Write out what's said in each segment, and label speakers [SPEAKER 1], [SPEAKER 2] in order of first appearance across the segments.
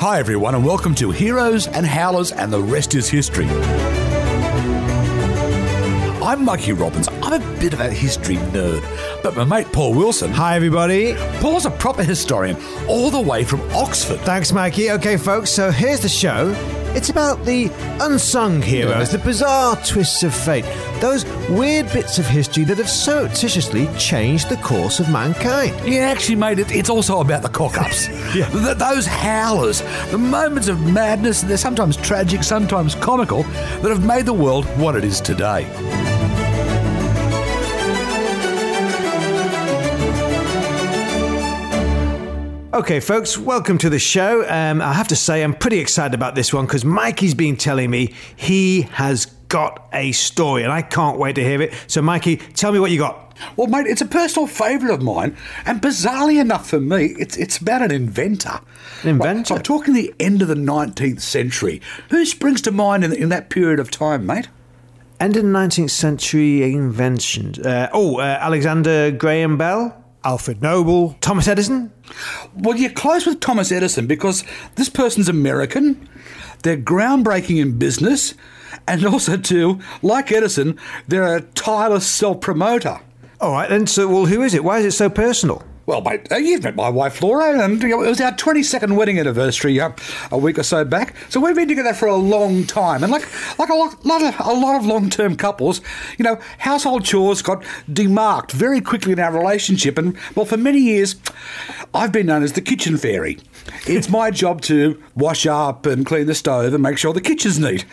[SPEAKER 1] Hi, everyone, and welcome to Heroes and Howlers, and the rest is history. I'm Mikey Robbins. I'm a bit of a history nerd, but my mate Paul Wilson.
[SPEAKER 2] Hi, everybody.
[SPEAKER 1] Paul's a proper historian, all the way from Oxford.
[SPEAKER 2] Thanks, Mikey. Okay, folks, so here's the show. It's about the unsung heroes, the bizarre twists of fate, those weird bits of history that have surreptitiously changed the course of mankind.
[SPEAKER 1] Yeah, actually, mate, it, it's also about the cock ups.
[SPEAKER 2] Yeah.
[SPEAKER 1] Th- those howlers, the moments of madness, they're sometimes tragic, sometimes comical, that have made the world what it is today.
[SPEAKER 2] Okay, folks, welcome to the show. Um, I have to say, I'm pretty excited about this one because Mikey's been telling me he has got a story, and I can't wait to hear it. So, Mikey, tell me what you got.
[SPEAKER 1] Well, mate, it's a personal favourite of mine, and bizarrely enough for me, it's it's about an inventor.
[SPEAKER 2] An inventor?
[SPEAKER 1] So I'm talking the end of the 19th century. Who springs to mind in, in that period of time, mate?
[SPEAKER 2] End of the 19th century inventions. Uh, oh, uh, Alexander Graham Bell, Alfred Nobel, Thomas Edison.
[SPEAKER 1] Well, you're close with Thomas Edison because this person's American, they're groundbreaking in business, and also, too, like Edison, they're a tireless self promoter.
[SPEAKER 2] All right, then. So, well, who is it? Why is it so personal?
[SPEAKER 1] Well, mate, uh, you've met my wife Laura, and it was our 22nd wedding anniversary uh, a week or so back. So we've been together for a long time, and like like a lot, lot of a lot of long-term couples, you know, household chores got demarked very quickly in our relationship, and well, for many years, I've been known as the kitchen fairy. It's my job to wash up and clean the stove and make sure the kitchen's neat.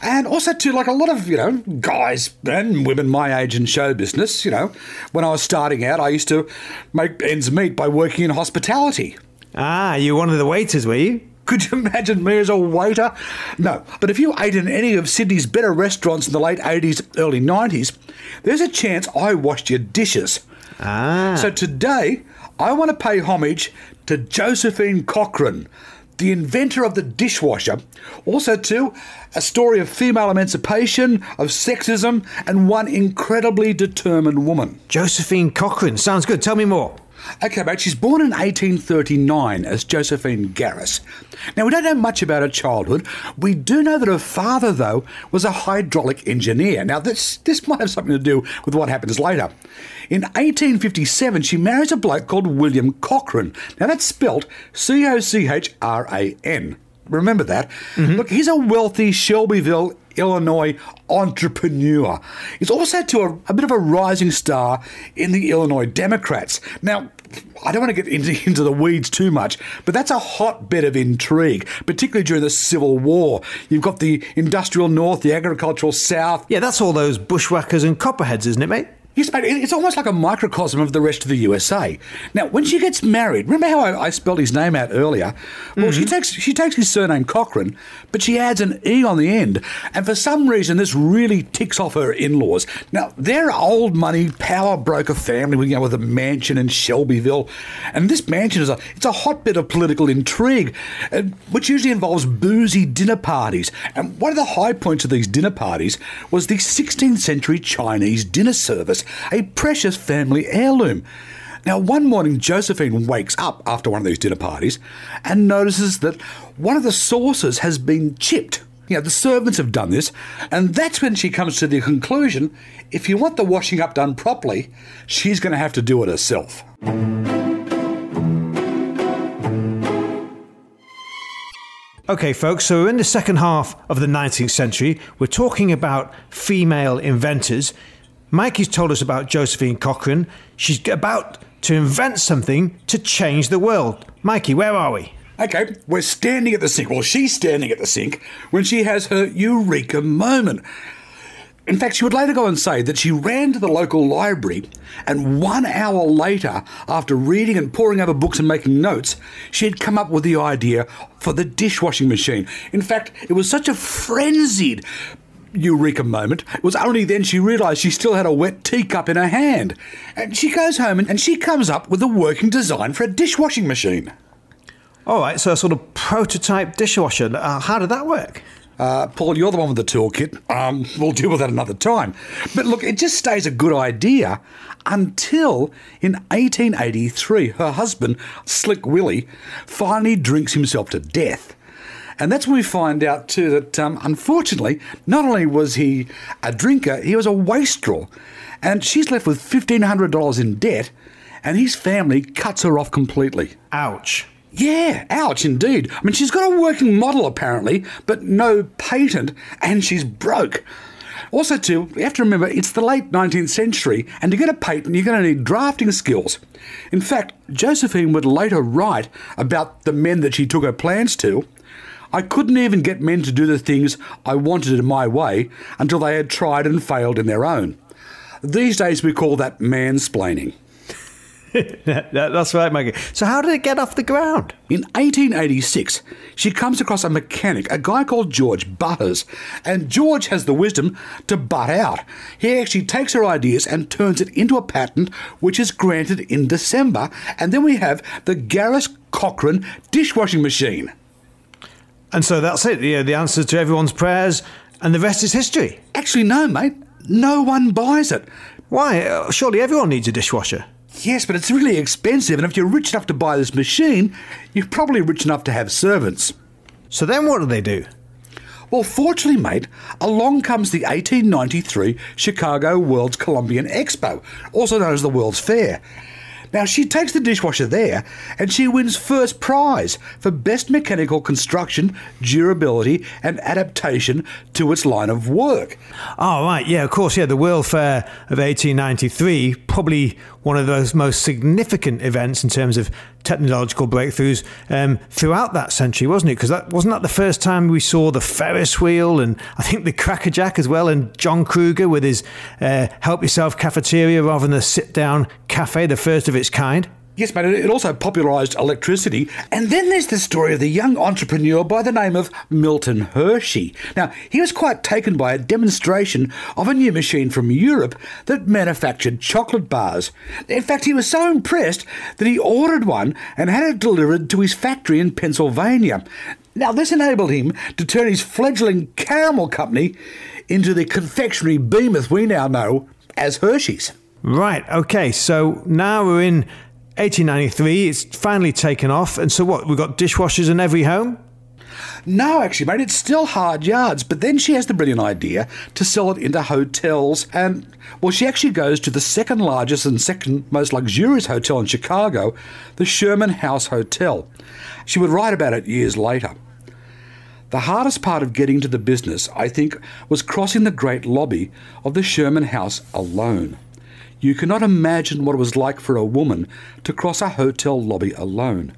[SPEAKER 1] And also to like a lot of, you know, guys and women my age in show business, you know, when I was starting out, I used to make ends meet by working in hospitality.
[SPEAKER 2] Ah, you were one of the waiters, were you?
[SPEAKER 1] Could you imagine me as a waiter? No, but if you ate in any of Sydney's better restaurants in the late 80s, early 90s, there's a chance I washed your dishes.
[SPEAKER 2] Ah.
[SPEAKER 1] So today, I want to pay homage to Josephine Cochrane, the inventor of the dishwasher. Also, too, a story of female emancipation, of sexism, and one incredibly determined woman.
[SPEAKER 2] Josephine Cochrane. Sounds good. Tell me more.
[SPEAKER 1] Okay, mate, she's born in 1839 as Josephine Garis. Now, we don't know much about her childhood. We do know that her father, though, was a hydraulic engineer. Now, this, this might have something to do with what happens later. In 1857, she marries a bloke called William Cochrane. Now, that's spelt C O C H R A N. Remember that. Mm-hmm. Look, he's a wealthy Shelbyville, Illinois entrepreneur. He's also to a, a bit of a rising star in the Illinois Democrats. Now, I don't want to get into, into the weeds too much, but that's a hotbed of intrigue, particularly during the Civil War. You've got the industrial North, the agricultural South,
[SPEAKER 2] Yeah, that's all those bushwhackers and copperheads, isn't it, mate?
[SPEAKER 1] Yes, mate, it's almost like a microcosm of the rest of the USA. Now, when she gets married, remember how I, I spelled his name out earlier? Well, she mm-hmm. takes she takes his surname Cochrane, but she adds an E on the end, and for some reason, this really ticks off her in-laws. Now, they're old money power broker family, you know, with a mansion in Shelbyville, and this mansion is a it's a hotbed of political intrigue, which usually involves boozy dinner parties. And one of the high points of these dinner parties was the 16th century Chinese dinner service, a precious family heirloom. Now, one morning, Josephine wakes up after one of these dinner parties and notices that one of the saucers has been chipped. You know, the servants have done this, and that's when she comes to the conclusion if you want the washing up done properly, she's going to have to do it herself.
[SPEAKER 2] Okay, folks, so we're in the second half of the 19th century. We're talking about female inventors. Mikey's told us about Josephine Cochrane. She's about to invent something to change the world. Mikey, where are we?
[SPEAKER 1] Okay, we're standing at the sink. Well, she's standing at the sink when she has her eureka moment. In fact, she would later go and say that she ran to the local library, and one hour later, after reading and poring over books and making notes, she had come up with the idea for the dishwashing machine. In fact, it was such a frenzied eureka moment. It was only then she realised she still had a wet teacup in her hand. And she goes home and, and she comes up with a working design for a dishwashing machine.
[SPEAKER 2] All right, so a sort of prototype dishwasher. Uh, how did that work?
[SPEAKER 1] Uh, Paul, you're the one with the toolkit. Um, we'll deal with that another time. But look, it just stays a good idea until in 1883, her husband, Slick Willie, finally drinks himself to death. And that's when we find out, too, that um, unfortunately, not only was he a drinker, he was a wastrel. And she's left with $1,500 in debt, and his family cuts her off completely.
[SPEAKER 2] Ouch.
[SPEAKER 1] Yeah, ouch indeed. I mean, she's got a working model apparently, but no patent, and she's broke. Also, too, you have to remember it's the late 19th century, and to get a patent, you're going to need drafting skills. In fact, Josephine would later write about the men that she took her plans to. I couldn't even get men to do the things I wanted in my way until they had tried and failed in their own. These days we call that mansplaining.
[SPEAKER 2] That's right, Maggie. So, how did it get off the ground?
[SPEAKER 1] In 1886, she comes across a mechanic, a guy called George Butters, and George has the wisdom to butt out. He actually takes her ideas and turns it into a patent, which is granted in December, and then we have the Garis Cochrane dishwashing machine.
[SPEAKER 2] And so that's it. Yeah, the answer to everyone's prayers, and the rest is history.
[SPEAKER 1] Actually, no, mate. No one buys it.
[SPEAKER 2] Why? Uh, surely everyone needs a dishwasher.
[SPEAKER 1] Yes, but it's really expensive, and if you're rich enough to buy this machine, you're probably rich enough to have servants.
[SPEAKER 2] So then what do they do?
[SPEAKER 1] Well, fortunately, mate, along comes the 1893 Chicago World's Columbian Expo, also known as the World's Fair. Now, she takes the dishwasher there and she wins first prize for best mechanical construction, durability, and adaptation to its line of work.
[SPEAKER 2] Oh, right. Yeah, of course. Yeah, the World Fair of 1893, probably one of those most significant events in terms of technological breakthroughs um, throughout that century, wasn't it? Because that wasn't that the first time we saw the Ferris wheel and I think the Crackerjack as well, and John Kruger with his uh, help yourself cafeteria rather than a sit down cafe, the first of its kind.
[SPEAKER 1] Yes, mate, it also popularised electricity. And then there's the story of the young entrepreneur by the name of Milton Hershey. Now, he was quite taken by a demonstration of a new machine from Europe that manufactured chocolate bars. In fact, he was so impressed that he ordered one and had it delivered to his factory in Pennsylvania. Now, this enabled him to turn his fledgling caramel company into the confectionery behemoth we now know as Hershey's.
[SPEAKER 2] Right, okay, so now we're in 1893, it's finally taken off. And so what? We've got dishwashers in every home?
[SPEAKER 1] No, actually, mate, it's still hard yards. But then she has the brilliant idea to sell it into hotels. And, well, she actually goes to the second largest and second most luxurious hotel in Chicago, the Sherman House Hotel. She would write about it years later. The hardest part of getting to the business, I think, was crossing the great lobby of the Sherman House alone. You cannot imagine what it was like for a woman to cross a hotel lobby alone.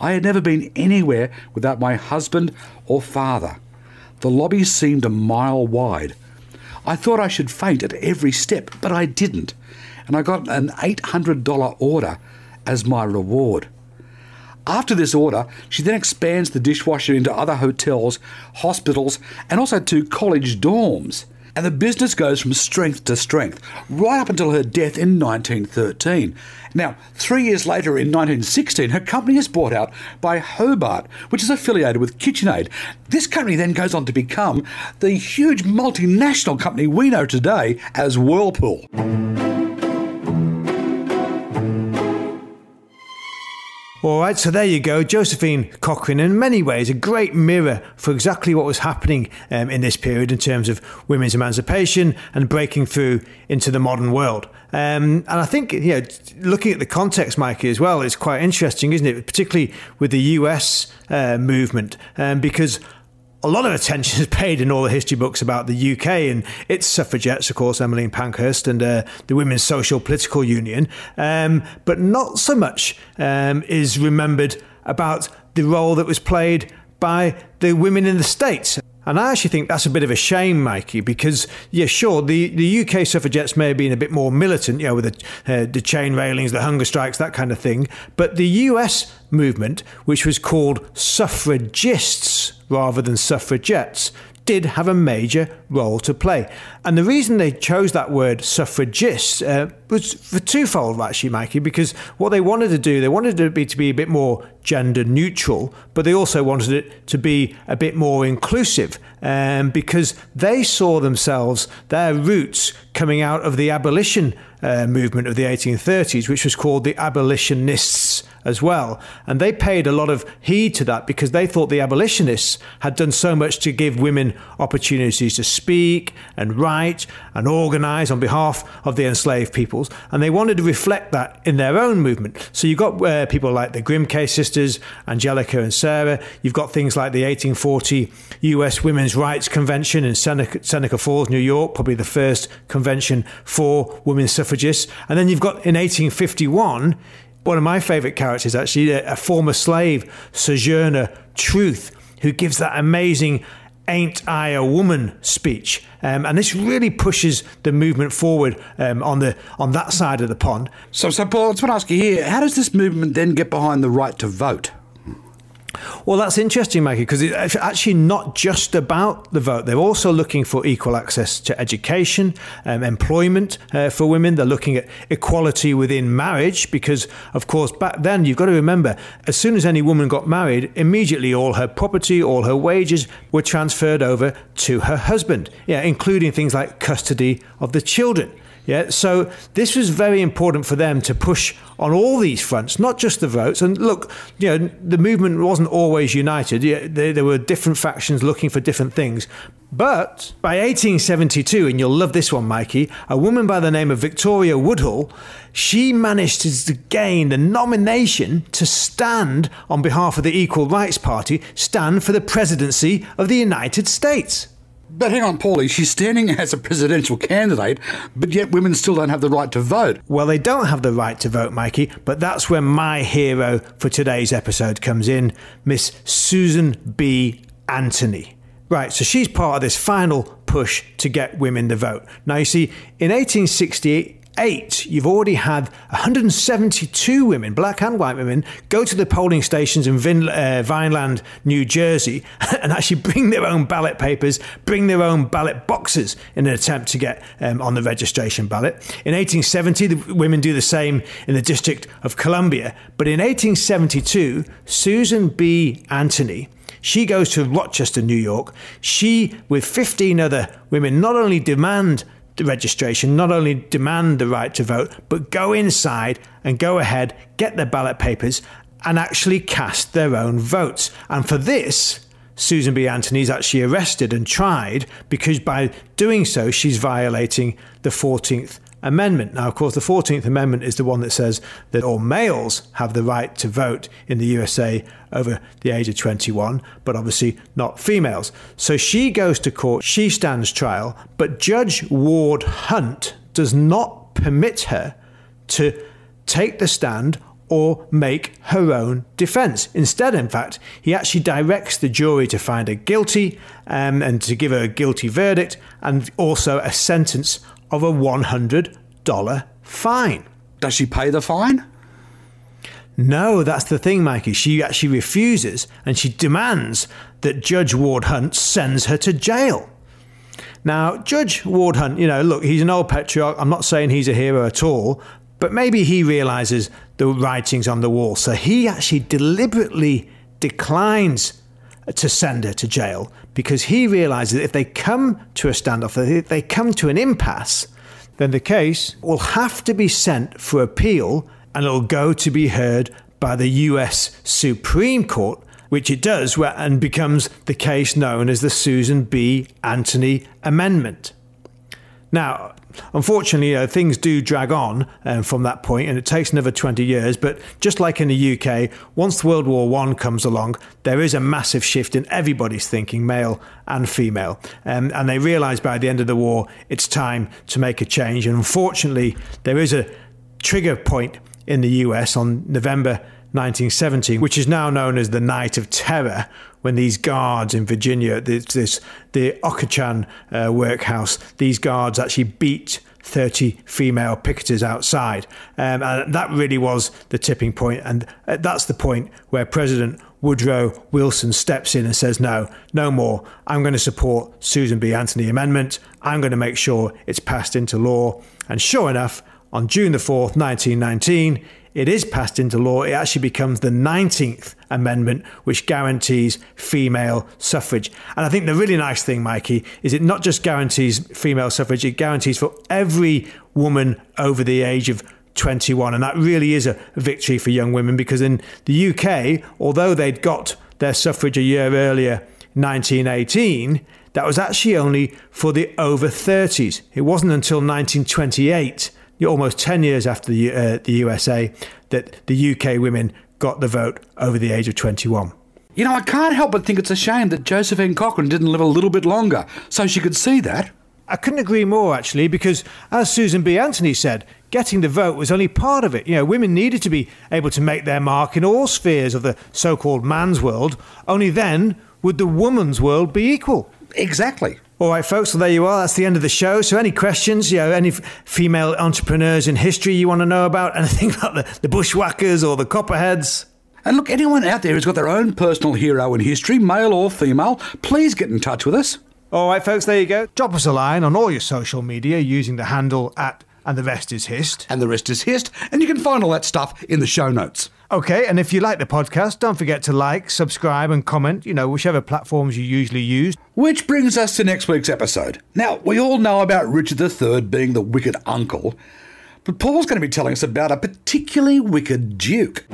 [SPEAKER 1] I had never been anywhere without my husband or father. The lobby seemed a mile wide. I thought I should faint at every step, but I didn't, and I got an $800 order as my reward. After this order, she then expands the dishwasher into other hotels, hospitals, and also to college dorms and the business goes from strength to strength, right up until her death in 1913. Now, three years later, in 1916, her company is bought out by Hobart, which is affiliated with KitchenAid. This company then goes on to become the huge multinational company we know today as Whirlpool.
[SPEAKER 2] All right, so there you go. Josephine Cochrane, in many ways, a great mirror for exactly what was happening um, in this period in terms of women's emancipation and breaking through into the modern world. Um, and I think, you know, looking at the context, Mikey, as well, is quite interesting, isn't it? Particularly with the US uh, movement, um, because a lot of attention is paid in all the history books about the UK and its suffragettes, of course, Emmeline Pankhurst and uh, the Women's Social Political Union, um, but not so much um, is remembered about the role that was played by the women in the States. And I actually think that's a bit of a shame, Mikey, because, yeah, sure, the, the UK suffragettes may have been a bit more militant, you know, with the, uh, the chain railings, the hunger strikes, that kind of thing. But the US movement, which was called suffragists rather than suffragettes, did have a major role to play. And the reason they chose that word suffragists uh, was for twofold, actually, Mikey, because what they wanted to do, they wanted it to be, to be a bit more gender neutral, but they also wanted it to be a bit more inclusive um, because they saw themselves, their roots coming out of the abolition uh, movement of the 1830s, which was called the abolitionists as well. And they paid a lot of heed to that because they thought the abolitionists had done so much to give women opportunities to speak and write and organize on behalf of the enslaved And they wanted to reflect that in their own movement. So you've got uh, people like the Grimke sisters, Angelina and Sarah. You've got things like the 1840 US Women's Rights Convention in Seneca, Seneca Falls, New York, probably the first convention for women suffragists. And then you've got in 1851, one of my favourite characters, actually, a former slave, Sojourner Truth, who gives that amazing ain't I a woman speech. Um, and this really pushes the movement forward um, on the on that side of the pond.
[SPEAKER 1] So, so Paul, I just want to ask you here: How does this movement then get behind the right to vote?
[SPEAKER 2] Well, that's interesting, Maggie, because it's actually not just about the vote. They're also looking for equal access to education, um, employment uh, for women. They're looking at equality within marriage, because, of course, back then, you've got to remember, as soon as any woman got married, immediately all her property, all her wages were transferred over to her husband, yeah, including things like custody of the children. Yeah, so this was very important for them to push on all these fronts, not just the votes. And look, you know, the movement wasn't always united. Yeah, there, there were different factions looking for different things. But by 1872, and you'll love this one, Mikey, a woman by the name of Victoria Woodhull, she managed to gain the nomination to stand on behalf of the Equal Rights Party, stand for the presidency of the United States.
[SPEAKER 1] But hang on, Paulie, she's standing as a presidential candidate, but yet women still don't have the right to vote.
[SPEAKER 2] Well, they don't have the right to vote, Mikey, but that's where my hero for today's episode comes in Miss Susan B. Anthony. Right, so she's part of this final push to get women to vote. Now, you see, in 1868, eight, you've already had 172 women, black and white women, go to the polling stations in Vin, uh, Vineland, New Jersey, and actually bring their own ballot papers, bring their own ballot boxes in an attempt to get um, on the registration ballot. In 1870, the women do the same in the District of Columbia. But in 1872, Susan B. Anthony, she goes to Rochester, New York. She, with 15 other women, not only demand registration, not only demand the right to vote, but go inside and go ahead, get their ballot papers, and actually cast their own votes. And for this, Susan B. Anthony is actually arrested and tried because by doing so, she's violating the 14th Amendment. Now, of course, the 14th Amendment is the one that says that all males have the right to vote in the USA over the age of 21, but obviously not females. So she goes to court, she stands trial, but Judge Ward Hunt does not permit her to take the stand or make her own defense. Instead, in fact, he actually directs the jury to find her guilty um, and to give her a guilty verdict and also a sentence of a $100 fine.
[SPEAKER 1] Does she pay the fine?
[SPEAKER 2] No, that's the thing, Mikey. She actually refuses and she demands that Judge Ward Hunt sends her to jail. Now, Judge Ward Hunt, you know, look, he's an old patriarch. I'm not saying he's a hero at all, but maybe he realizes the writings on the wall. So he actually deliberately declines to send her to jail because he realizes that if they come to a standoff, if they come to an impasse, then the case will have to be sent for appeal and it'll go to be heard by the US Supreme Court, which it does and becomes the case known as the Susan B. Anthony Amendment. Now, unfortunately, know, things do drag on um, from that point, and it takes another 20 years. But just like in the UK, once World War One comes along, there is a massive shift in everybody's thinking, male and female. Um, and they realise by the end of the war, it's time to make a change. And unfortunately, there is a trigger point in the US on November 1970, which is now known as the Night of Terror, when these guards in Virginia, this, this the Occoquan uh, workhouse, these guards actually beat 30 female picketers outside. Um, and that really was the tipping point. And uh, that's the point where President Woodrow Wilson steps in and says, no, no more. I'm going to support Susan B. Anthony Amendment. I'm going to make sure it's passed into law. And sure enough, on June the 4th, 1919, it is passed into law. It actually becomes the 19th Amendment, which guarantees female suffrage. And I think the really nice thing, Mikey, is it not just guarantees female suffrage, it guarantees for every woman over the age of 21. And that really is a victory for young women because in the UK, although they'd got their suffrage a year earlier, 1918, that was actually only for the over 30s. It wasn't until 1928 almost 10 years after the, uh, the USA that the UK women got the vote over the age of 21.
[SPEAKER 1] You know, I can't help but think it's a shame that Josephine Cochrane didn't live a little bit longer so she could see that.
[SPEAKER 2] I couldn't agree more, actually, because as Susan B. Anthony said, getting the vote was only part of it. You know, women needed to be able to make their mark in all spheres of the so called man's world. Only then would the woman's world be equal.
[SPEAKER 1] Exactly.
[SPEAKER 2] All right, folks, Well, there you are. That's the end of the show. So, any questions, you know, any female entrepreneurs in history you want to know about, anything about the, the bushwhackers or the copperheads?
[SPEAKER 1] And look, anyone out there who's got their own personal hero in history, male or female, please get in touch with us.
[SPEAKER 2] All right, folks, there you go. Drop us a line on all your social media using the handle at and the rest is hist.
[SPEAKER 1] And the rest is hist. And you can find all that stuff in the show notes.
[SPEAKER 2] Okay, and if you like the podcast, don't forget to like, subscribe, and comment, you know, whichever platforms you usually use.
[SPEAKER 1] Which brings us to next week's episode. Now, we all know about Richard III being the wicked uncle, but Paul's going to be telling us about a particularly wicked duke.